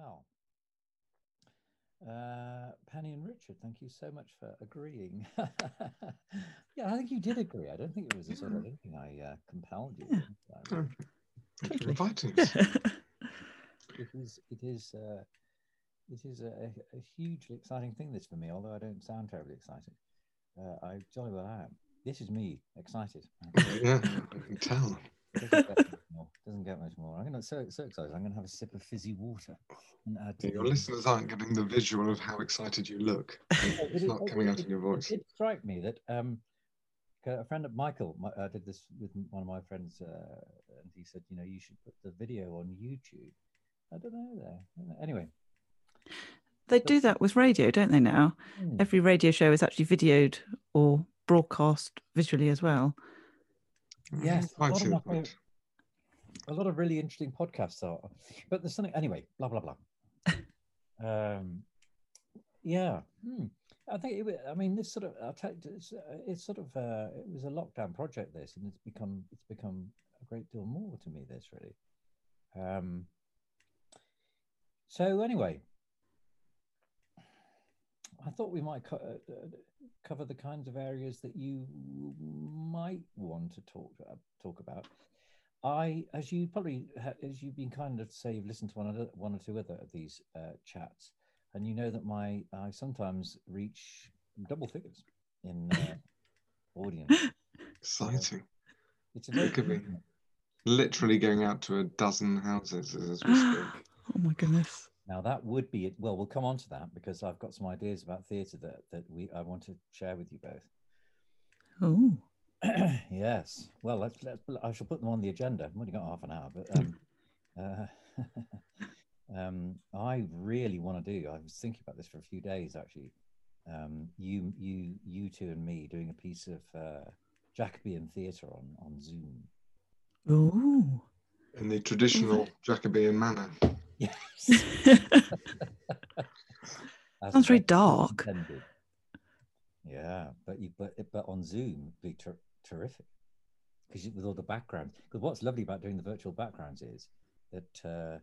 Well, uh, Penny and Richard, thank you so much for agreeing. yeah, I think you did agree. I don't think it was a sort of anything I uh, compelled you. Yeah. to. Thank you for inviting us. It is. It is. Uh, it is a, a, a hugely exciting thing. This for me, although I don't sound terribly excited. Uh, I jolly well am. This is me excited. yeah, I can tell. Doesn't get much more. Doesn't get much more. I'm gonna so so excited. I'm gonna have a sip of fizzy water and add to Your the- listeners aren't getting the visual of how excited you look. It It's is- not coming out it- in your voice. did strike me that um, a friend of Michael my, uh, did this with one of my friends, uh, and he said, you know, you should put the video on YouTube. I don't know there. Don't know. Anyway, They do that with radio, don't they now? hmm, Every radio show is actually videoed or broadcast visually as well. Yes, Quite a of the my point. A lot of really interesting podcasts are, but there's something anyway. Blah blah blah. um, yeah, hmm. I think it, wa- I mean this sort of I'll tell you, it's, it's sort of uh, it was a lockdown project this, and it's become it's become a great deal more to me. This really. Um, so anyway, I thought we might co- uh, cover the kinds of areas that you might want to talk uh, talk about. I, as you probably, as you've been kind enough to say, you've listened to one, other, one or two other of these uh, chats, and you know that my I sometimes reach double figures in uh, audience. Exciting. It's a very It could be. Literally going out to a dozen houses as we speak. Oh my goodness. Now that would be it. Well, we'll come on to that because I've got some ideas about theatre that that we I want to share with you both. Oh. yes. Well, let's, let's. I shall put them on the agenda. I've only got half an hour, but um, uh, um, I really want to do. I was thinking about this for a few days actually. Um, you, you, you two, and me doing a piece of uh, Jacobean theatre on on Zoom. Oh. In the traditional Jacobean manner. Yes. As Sounds very dark. intended. Yeah, but you but but on Zoom it'd be ter- terrific because with all the backgrounds. Because what's lovely about doing the virtual backgrounds is that uh,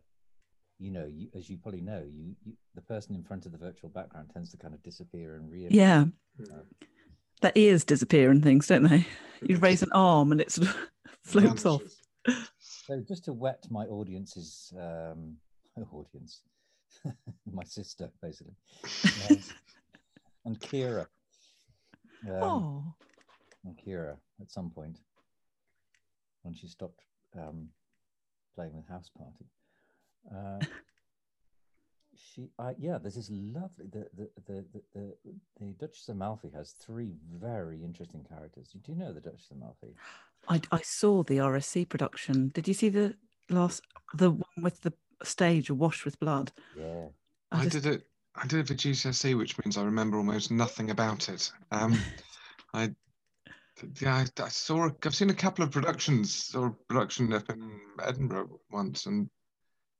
you know, you, as you probably know, you, you the person in front of the virtual background tends to kind of disappear and reappear. Yeah. Mm. Their ears disappear and things, don't they? You raise an arm and it sort of floats off. So just to whet my audience's um, audience, my sister basically, um, and Kira. Um, Oh. and Kira at some point when she stopped um, playing with House Party. Uh, she, I, yeah, there's this lovely. The the, the the the the Duchess of Malfi has three very interesting characters. Do you know the Duchess of Malfi? I, I saw the RSC production. Did you see the last, the one with the stage awash with blood? Yeah, I I did it. I did it for GCSE, which means I remember almost nothing about it. Um, I, yeah, I, I saw. I've seen a couple of productions or production up in Edinburgh once, and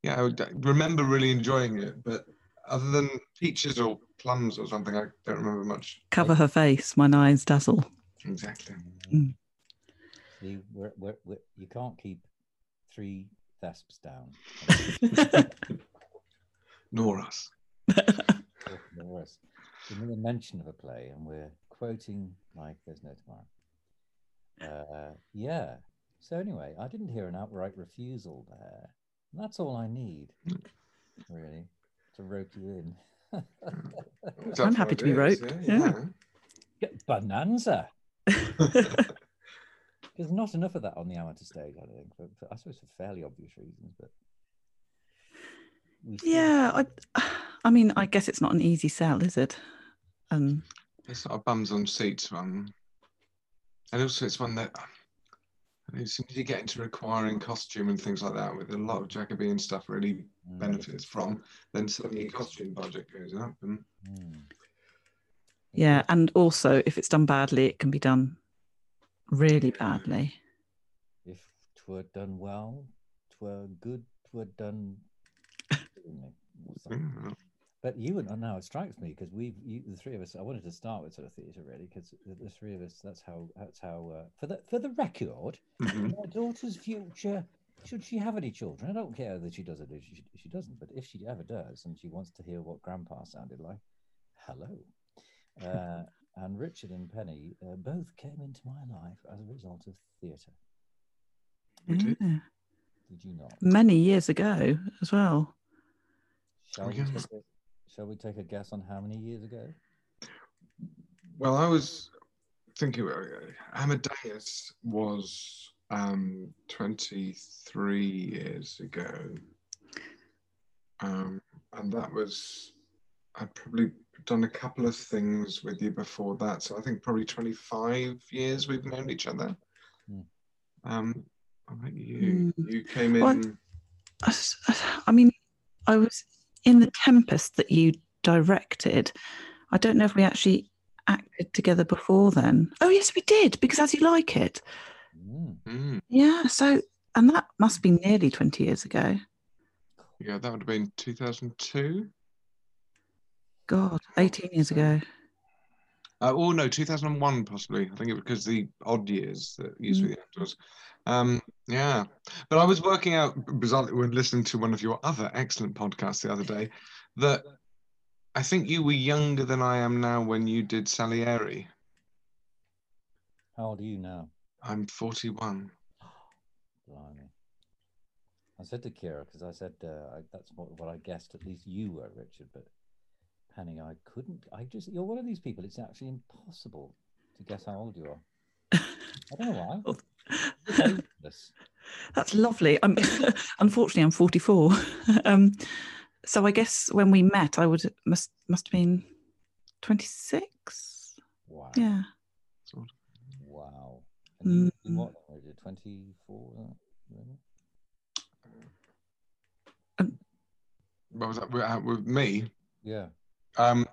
yeah, I, would- I remember really enjoying it. But other than peaches or plums or something, I don't remember much. Cover her face, mine eyes dazzle. Exactly. Mm. See, we're, we're, we're, you can't keep three thesps down. Nor us. Or else. The mere mention of a play, and we're quoting like there's no tomorrow. Uh, yeah. So anyway, I didn't hear an outright refusal there. And that's all I need, really, to rope you in. I'm happy to be ideas, roped, Yeah. Get bonanza. There's not enough of that on the amateur stage, I think. But, but I suppose for fairly obvious reasons. But we yeah, I, I mean, I guess it's not an easy sell, is it? Um, It's sort of bums on seats one. And also, it's one that as soon as you get into requiring costume and things like that, with a lot of Jacobean stuff really Mm, benefits from, then suddenly your costume budget goes up. And mm. yeah, and also if it's done badly, it can be done really badly. If twere done well, twere good, twere done. brilliantly, or something. mm, But you and now it strikes me because we've you, the three of us. I wanted to start with sort of theatre really because the, the three of us. That's how. That's how. Uh, for the for the record, mhm. my daughter's future should she have any children, I don't care that she does it or she, she doesn't, but if she ever does and she wants to hear what Grandpa sounded like, hello. Uh, and Richard and Penny uh, both came into my life as a result of theatre. We did. Yeah. Did you not? Many years ago as well. Shall, we yeah. take a, shall we take a guess on how many years ago? Well, I was thinking uh, Amadeus was um, 23 years ago. Um, and that was, I'd probably done a couple of things with you before that. So I think probably 25 years we've known each other. Hmm. Um, you? Hmm. You came in. Well, I, s- I mean, I was in the Tempest that you directed. I don't know if we actually acted together before then. Oh yes, we did because as you like it. Mm, Yeah. So and that must be nearly twenty years ago. yeah, that would have been 2002. God, eighteen years ago. Uh, oh no, 2001 possibly. I think it was because the odd years that used to be the actors. Um, yeah, but I was working out bizarrely when listening to one of your other excellent podcasts the other day that I think you were younger than I am now when you did Salieri. how old are you now? I'm 41. Blimey. I said to Kira, because I said uh, I, that's what, what I guessed, at least you were, Richard, but Penny, I couldn't. I just, you're one of these people, it's actually impossible to guess how old you are. I don't know why. That's lovely. I'm unfortunately I'm 44. um, so I guess when we met, I would must must have been 26. Wow. Yeah. Wow. And you, you Mm. what? Was 24? uh, really? What was that with, uh, with me? Yeah. Um,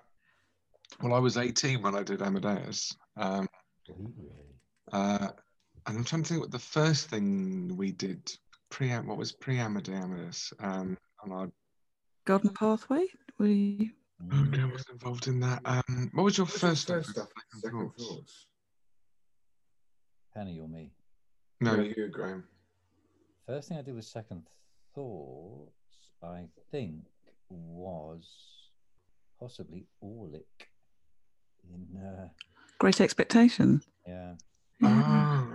well, I was 18 when I did Amadeus. Um, uh, and I'm trying to think what the first thing we did pre what was pre Amadeus. Um, and I Golden Pathway. Were you? Oh, okay, I wasn't involved in that. Um, what was your What was your first stuff? first stuff? Second thoughts. Penny or me? No, No, you. you, Graham. First thing I did was second thoughts, I think, was possibly Orlick in, uh, Great Expectation. yeah, Yeah. Ah,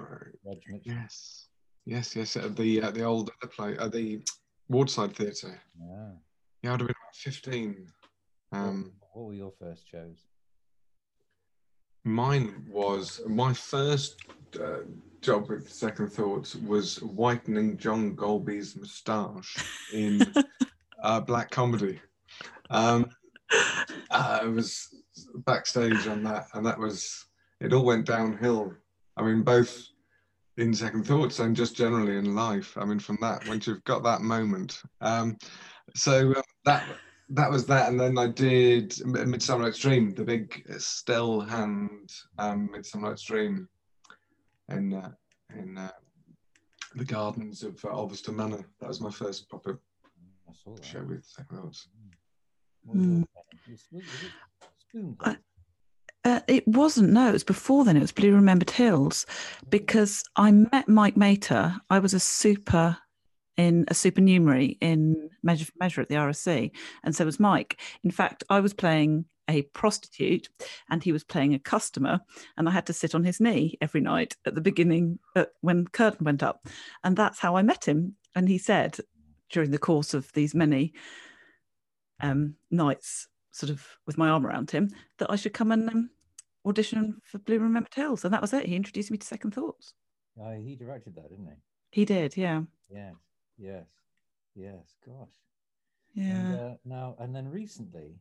Reg yes, yes, yes. At the uh, the old the play, uh, the Wardside Theatre. Yeah. Yeah, I'd have been about 15. Um, what, what were your first shows? mine was my first uh, job with Second Thoughts was whitening John Golby's moustache in uh, black comedy. Um, uh, I was backstage on that, and that was it. All went downhill. I mean, both in Second Thoughts and just generally in life. I mean, from that, once you've got that moment. Um, so uh, that that was that, and then I did Midsummer Night's Dream, the big still hand um, Midsummer Night's Dream, in uh, in uh, the gardens of uh, Alveston Manor. That was my first proper I saw that. show with Second Thoughts. Your Mm. I- Uh, it wasn't. No, it was before then. It was Blue Remembered Hills because I met Mike Mater. I was a super in a supernumerary in Measure for Measure at the RSC, and so was Mike. In fact, I was playing a prostitute, and he was playing a customer, and I had to sit on his knee every night at the beginning uh, when curtain went up, and that's how I met him. And he said during the course of these many um, nights, sort of with my arm around him, that I should come and um, audition for Blue Remembered Hills, and that was it. He introduced me to Second Thoughts. Oh, he directed that, didn't He He did, yeah. Yes, yes, yes. Gosh. yeah. And, uh, now and then recently.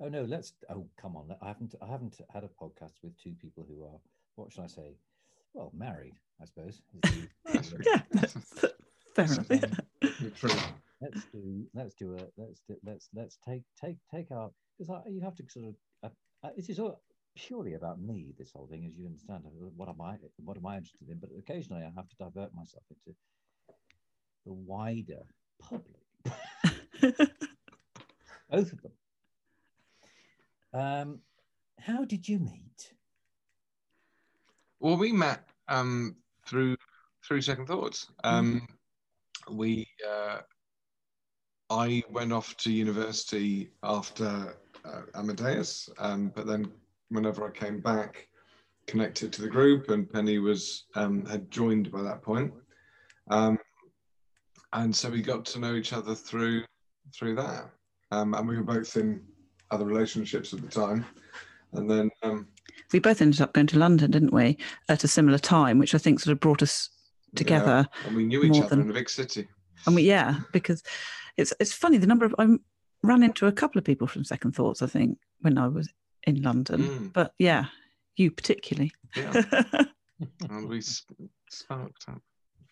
Oh no, let's. Oh come on! I haven't. I haven't had a podcast with two people who are. What should I say? Well, married, I suppose. is the- That's the- good. yeah, fair enough. Yeah. The truth. Let's do. Let's do a. Let's do, let's let's take take take our because you have to sort of. Uh, uh, it is all purely about me. This whole thing, as you understand. uh, What am I? What am I interested in? But occasionally, I have to divert myself into the wider public. both of them. Um, how did you meet? Well, we met um, through through Second Thoughts. Um, we uh, I went off to university after uh, Amadeus, um, but then whenever I came back, connected to the group, and Penny was um, had joined by that point, um, and so we got to know each other through through that, um, and we were both in other relationships at the time, and then um, We both ended up going to London, didn't we, at a similar time, which I think sort of brought us yeah, together. and we knew each other than- in a big city. And we, yeah, because it's it's funny the number of I ran into a couple of people from Second Thoughts, I think, when I was in London. Mm. But yeah, you particularly. Yeah, and we sparked up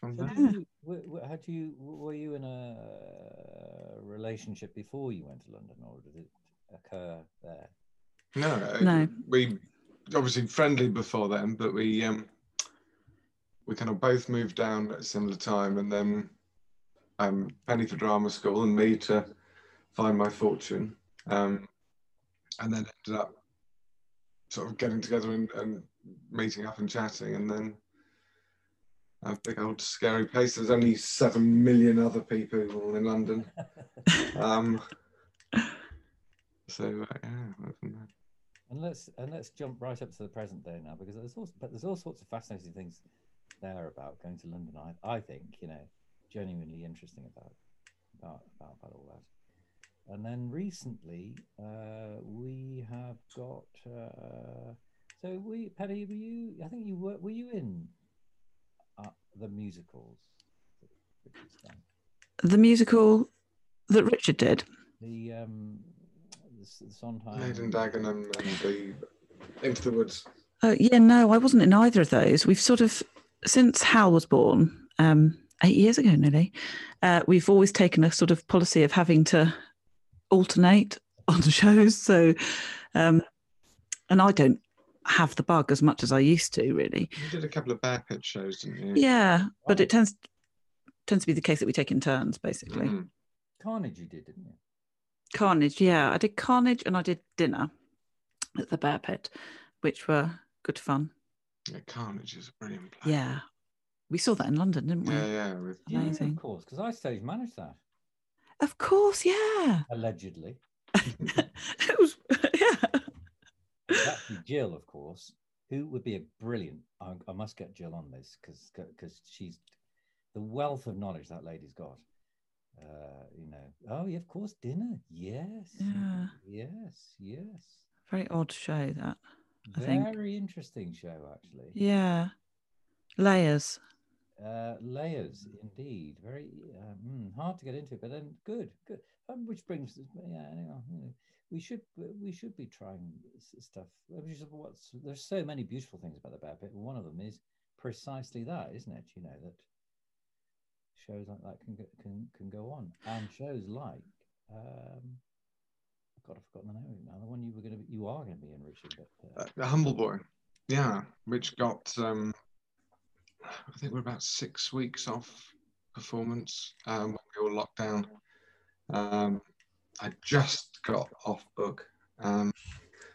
from So there. did you, w- w- had you were you in a relationship before you went to London, or did it occur there? No, uh, No. we obviously friendly before then, but we um we kind of both moved down at a similar time, and then um Penny for drama school and me to find my fortune, um, and then ended up sort of getting together and, and meeting up and chatting, and then a big old scary place. There's only seven million other people in London. Um, so uh, yeah, went from there. And let's and let's jump right up to the present day now, because there's all but there's all sorts of fascinating things there about going to London. I I think you know genuinely interesting about about about, about all that. And then recently uh, we have got. Uh, so we Penny, were you? I think you were. Were you in uh, the musicals? that Richard's done? the musical that Richard did. The um, the, the Sondheim. Made in Dagenham and the Into the Woods. Uh, yeah, no, I wasn't in either of those. We've sort of, since Hal was born, um, eight years ago nearly, uh, we've always taken a sort of policy of having to alternate on the shows. So, um, and I don't have the bug as much as I used to, really. You did a couple of Bear Pit shows, didn't you? Yeah, but Oh. it tends tends to be the case that we take in turns, basically. Mm. Carnage, you did, didn't you? Carnage, yeah, I did Carnage and I did Dinner at the Bear Pit, which were good fun. Yeah, Carnage is a brilliant play. Yeah, we saw that in London, didn't we? Yeah, yeah. With, Yeah, of course, because I stage managed that Of course, yeah. allegedly. it was, yeah. It's actually Jill, of course, who would be a brilliant. I, I must get Jill on this because because she's the wealth of knowledge that lady's got. Uh, you know, oh yeah, of course, dinner. Yes, Yeah. yes, yes. Very odd show that. I think. Very interesting show, actually. Yeah. Layers. Uh, layers, indeed. Very uh, mm, hard to get into, but then good, good. Um, which brings, yeah, anyhow, you know, we should we should be trying stuff. There's so many beautiful things about the Bear Pit. One of them is precisely that, isn't it? You know that shows like that can go, can can go on, and shows like um, God, I've forgotten the name now. The one you were going to, you are going to be in, Richard. But uh, uh, the Humble Boy. Yeah, which got, um, I think we're about six weeks off performance um, when we all locked down. Um, I just got off book, um,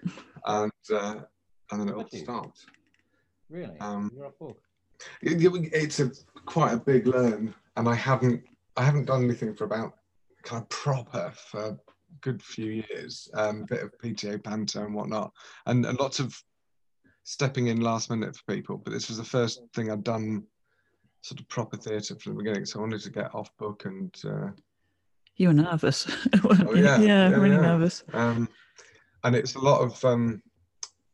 and uh, and then it all stopped. really, Um, you're off book. It- it- it's a quite a big learn, and I haven't I haven't done anything for about kind of proper for a good few years. Um, bit of PTA panto and whatnot, and, and lots of stepping in last minute for people. But this was the first thing I'd done, sort of proper theatre from the beginning. So I wanted to get off book and uh, You were nervous. Oh, yeah, yeah, yeah, really yeah. nervous. um, and it's a lot of um,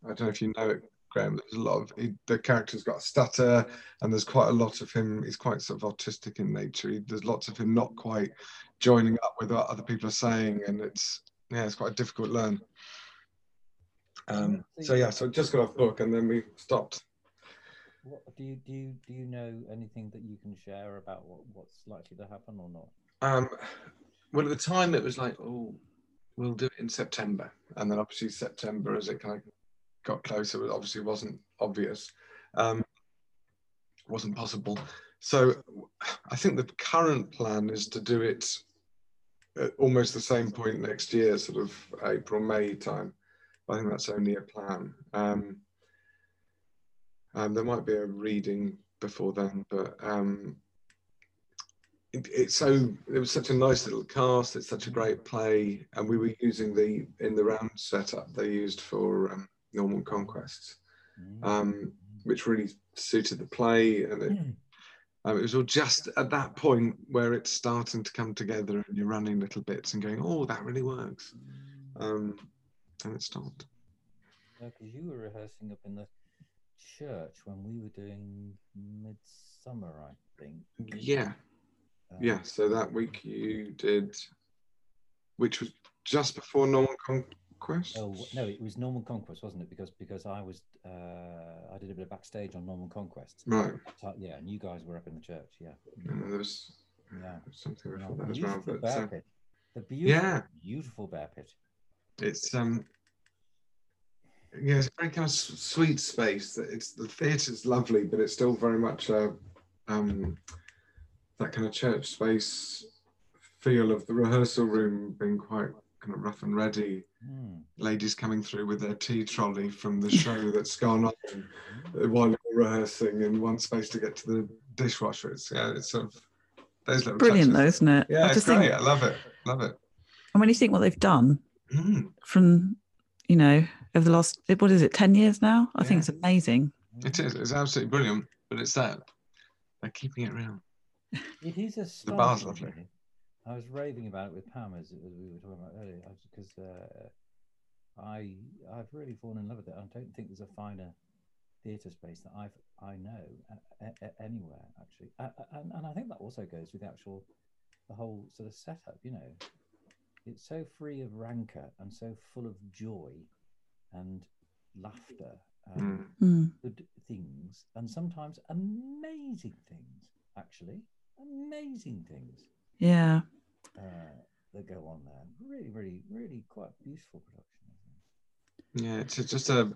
I don't know if you know it, Graham. There's a lot of he, the character's got a stutter, and there's quite a lot of him. He's quite sort of autistic in nature. He, there's lots of him not quite joining up with what other people are saying, and it's yeah, it's quite a difficult learn. Um, so yeah, so just got off book, and then we stopped. What do you do? You, do you know anything that you can share about what, what's likely to happen or not? Um, well, at the time it was like, oh, we'll do it in September, and then obviously September, as it kind of got closer, it obviously wasn't obvious, um, wasn't possible. So I think the current plan is to do it at almost the same point next year, sort of April May time. I think that's only a plan. Um, and there might be a reading before then, but um, it, it's so it was such a nice little cast. It's such a great play, and we were using the in the round setup they used for um, Norman Conquest, Mm. um, which really suited the play, and it, um, it was all just at that point where it's starting to come together, and you're running little bits and going, "Oh, that really works," um, and it stopped. because you were rehearsing up in the church when we were doing Midsummer, I think. Yeah, Um, yeah. So that week you did, which was just before Norman Conquest. Oh no, it was Norman Conquest, wasn't it? Because because I was uh, I did a bit of backstage on Norman Conquest. Right. So, yeah, and you guys were up in the church. Yeah, And there was yeah. something Yeah, before that as well, but bear uh, pit. The beautiful, Yeah. beautiful bear pit. it's um yeah it's a very kind of sweet space. It's the theatre's lovely but it's still very much a um that kind of church space feel of the rehearsal room being quite kind of rough and ready. Hmm. ladies coming through with their tea trolley from the show that's gone on while you're rehearsing in one space to get to the dishwasher. It's yeah it's sort of those little Brilliant, though, isn't it? yeah I it's great. think, i love it. Love it. And when you think what they've done Mm. from, you know, over the last, what is it, 10 years now? I think it's amazing. It is. It's absolutely brilliant. But it's that they're keeping it real. It is a The bar's lovely. really. I was raving about it with Pam as, as we were talking about earlier, because uh, I I've really fallen in love with it. I don't think there's a finer theatre space that I've I know uh, uh, anywhere actually, and and I think that also goes with the actual the whole sort of setup. You know, it's so free of rancor and so full of joy and laughter and Mm. Mm. good things and sometimes amazing things actually amazing things Yeah. uh, that go on there really really really quite beautiful production I think. Yeah, it's just a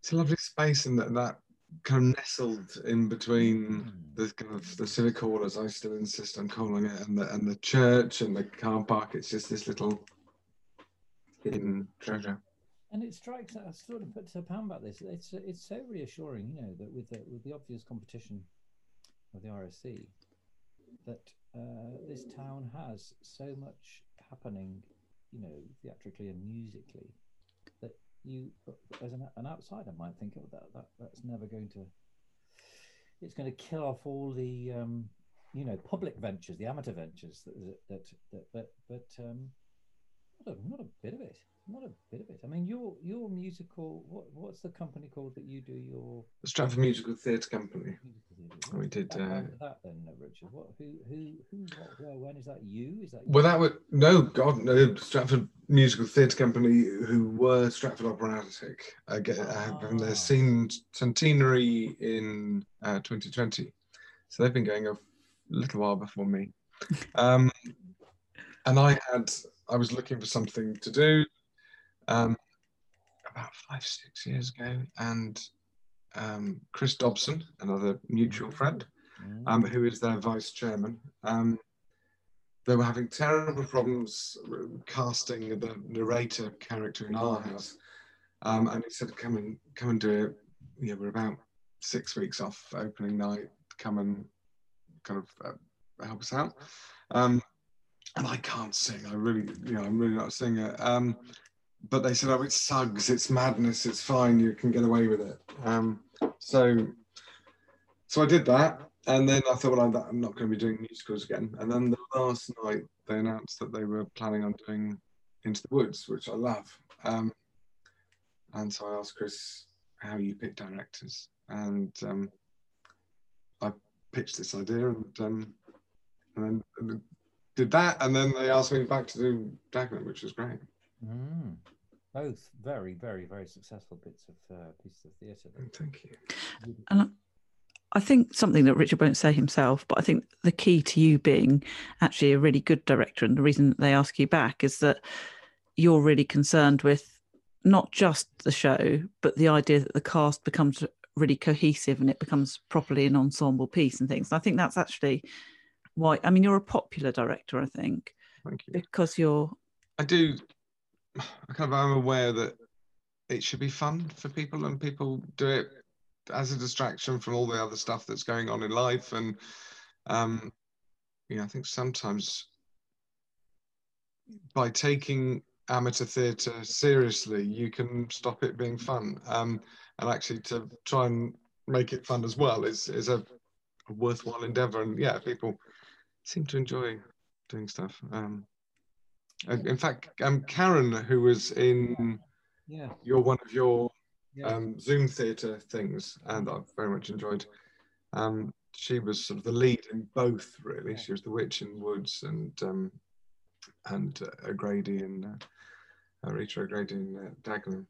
it's a lovely space and that, that kind of nestled in between Mm. the kind of the civic hall, as I still insist on calling it, and the and the church and the car park. It's just this little hidden treasure. and it strikes I sort of put to Pam about this it's it's so reassuring you know that with the with the obvious competition of the RSC that uh, this town has so much happening you know theatrically and musically that you as an, an outsider might think oh that, that that's never going to it's going to kill off all the um you know public ventures the amateur ventures that that that, that but um not a, not a bit of it not a bit of it i mean your your musical what what's the company called that you do your Stratford Musical Theatre Company. musical? We did, uh, that then richard what who who who what where when is that you is that Well, that would no God no Stratford Musical Theatre Company, who were Stratford Operatic, uh, get, uh, having Ah. their scene centenary in uh, 2020. So they've been going a little while before me. Um, and I had I was looking for something to do um, about five six years ago, and um, Chris Dobson, another mutual friend, Mm. um, who is their vice chairman. Um, they were having terrible problems casting the narrator character in our house, um, and he said, "Come and come and do it." Yeah, we're about six weeks off opening night. Come and kind of uh, help us out. Um, and I can't sing. I really, you know, I'm really not a singer. Um, but they said, "Oh, it's Suggs. It's madness. It's fine. You can get away with it." Um, so, so I did that, and then I thought, well, I'm, not going to be doing musicals again. And then the last night, they announced that they were planning on doing Into the Woods, which I love. Um, and so I asked Chris how you pick directors, and um, I pitched this idea, and um, and then did that, and then they asked me back to do Dagenham, which was great. Mm. both very very very successful bits of uh, pieces of theatre Thank you. And I think something that Richard won't say himself, but I think the key to you being actually a really good director, and the reason they ask you back is that you're really concerned with not just the show, but the idea that the cast becomes really cohesive and it becomes properly an ensemble piece and things. And I think that's actually why. I mean, you're a popular director, I think, Thank you. because you're. I do. I kind of am aware that it should be fun for people, and people do it as a distraction from all the other stuff that's going on in life. And um, yeah, I think sometimes by taking amateur theatre seriously, you can stop it being fun. Um, and actually, to try and make it fun as well is is a, a worthwhile endeavour. And yeah, people seem to enjoy doing stuff. Um, in fact, um, Karen, who was in Yeah. your one of your Yeah. um, Zoom theatre things, and I've very much enjoyed. Um, she was sort of the lead in both, really. She was the witch in Woods and um, and uh, O'Grady in uh, Rita O'Grady in uh, Dagenham.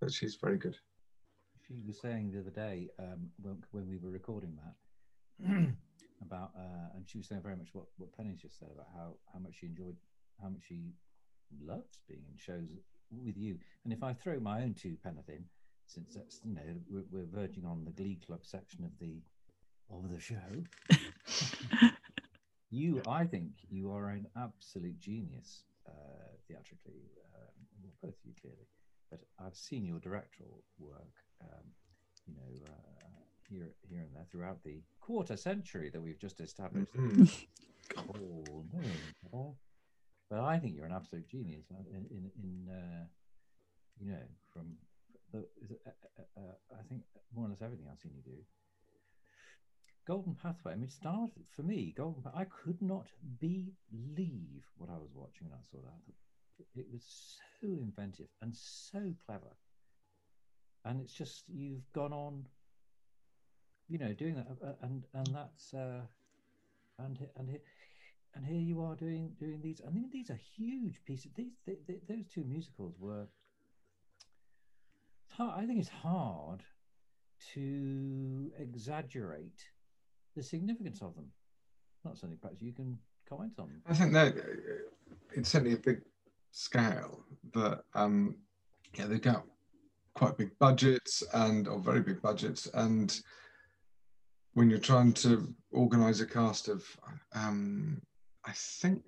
But she's very good. she was saying the other day um, when, when we were recording that about uh, and she was saying very much what, what Penny's just said about how, how much she enjoyed how much she loves being in shows with you. And if I throw my own two penneth in since that's you know we're, we're verging on the glee club section of the of the show. You I think you are an absolute genius uh, theatrically um, both of you clearly but I've seen your directorial work um, you know, uh, here, here and there throughout the quarter century that we've just established. Mhm. Oh, no, no. But I think you're an absolute genius uh, in, in, in uh, you know, from the, uh, uh, uh, I think more or less everything I've seen you do. Golden Pathway. I mean, it started for me. Golden. I could not believe what I was watching when I saw that. It was so inventive and so clever and it's just you've gone on you know doing that uh, and and that's uh and and he- and here you are doing doing these i mean these are huge pieces. These th th those two musicals were hard, i think it's hard to exaggerate the significance of them. Not something perhaps you can comment on. I think that uh, it's certainly a big scale that um, yeah they got quite big budgets and or very big budgets and when you're trying to organize a cast of um, I think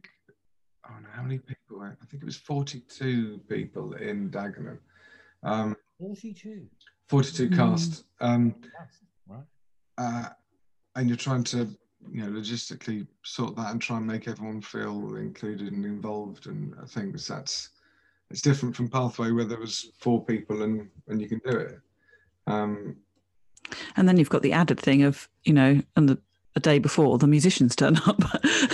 I don't know how many people I think it was 42 people in Dagenham. Um, 42 42 Mm. cast. Um, right. uh, and you're trying to you know logistically sort that and try and make everyone feel included and involved and things that's it's different from pathway where there was four people and and you can do it. Um And then you've got the added thing of, you know, and the a day before the musicians turn up.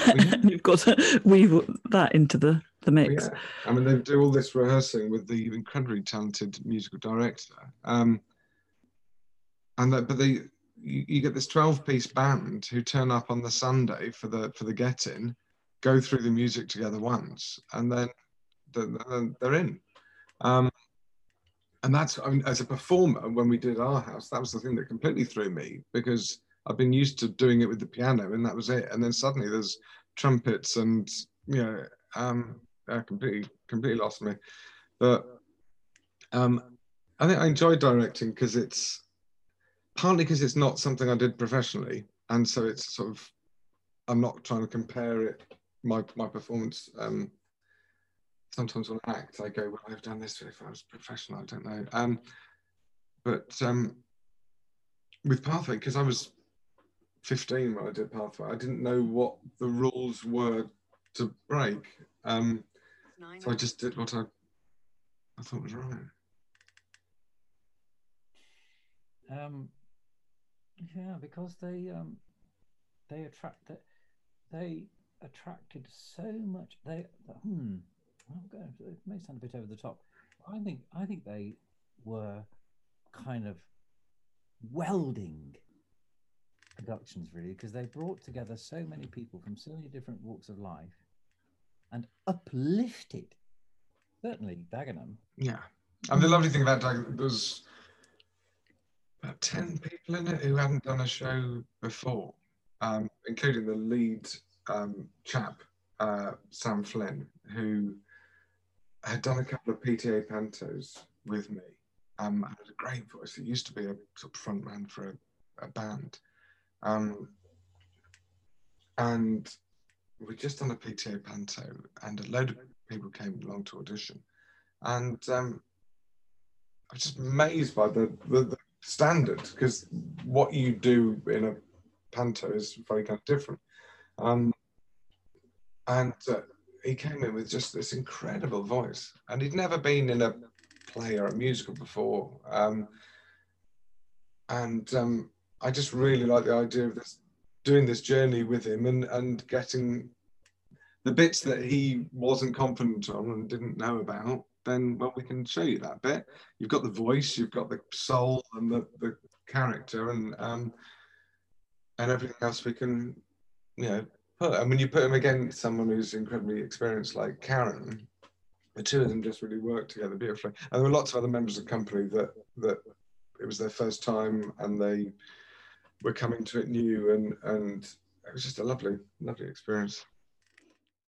and you've got to weave that into the, the mix. yeah i mean they do all this rehearsing with the incredibly talented musical director um and that but they you, you get this 12 piece band who turn up on the sunday for the for the get in go through the music together once and then then they're in um and that's I mean, as a performer when we did our house that was the thing that completely threw me because i've been used to doing it with the piano and that was it. And then suddenly there's trumpets and you know um uh, completely completely lost me. But um i think i enjoy directing because it's partly because it's not something i did professionally. And so it's sort of i'm not trying to compare it my my performance um sometimes when i act i go well i've done this if i was professional i don't know um but um with pathway because i was 15 when i did pathway i didn't know what the rules were to break um so I just did what I, I thought was right. Um, yeah, because they um, they attract they attracted so much. They hmm, I'm it may sound a bit over the top. I think I think they were kind of welding productions really because they brought together so many people from so many different walks of life and uplifted certainly Dagenham Yeah. And the lovely thing about Dag, there was about 10 people in it who hadn't done a show before, um, including the lead um, chap, uh, Sam Flynn, who had done a couple of PTA pantos with me um, and had a great voice. He used to be a sort of front man for a, a band. Um, and we'd just done a PTA panto, and a load of people came along to audition. And um, I was just amazed by the, the, the standard because what you do in a panto is very kind of different. Um, and uh, he came in with just this incredible voice, and he'd never been in a play or a musical before. Um, and um, I just really like the idea of this, doing this journey with him, and and getting the bits that he wasn't confident on and didn't know about. Then, well, we can show you that bit. You've got the voice, you've got the soul, and the, the character, and um, and everything else we can, you know, put. And when you put him against someone who's incredibly experienced, like Karen, the two of them just really work together beautifully. And there were lots of other members of the company that that it was their first time and they were coming to it new and and it was just a lovely, lovely experience.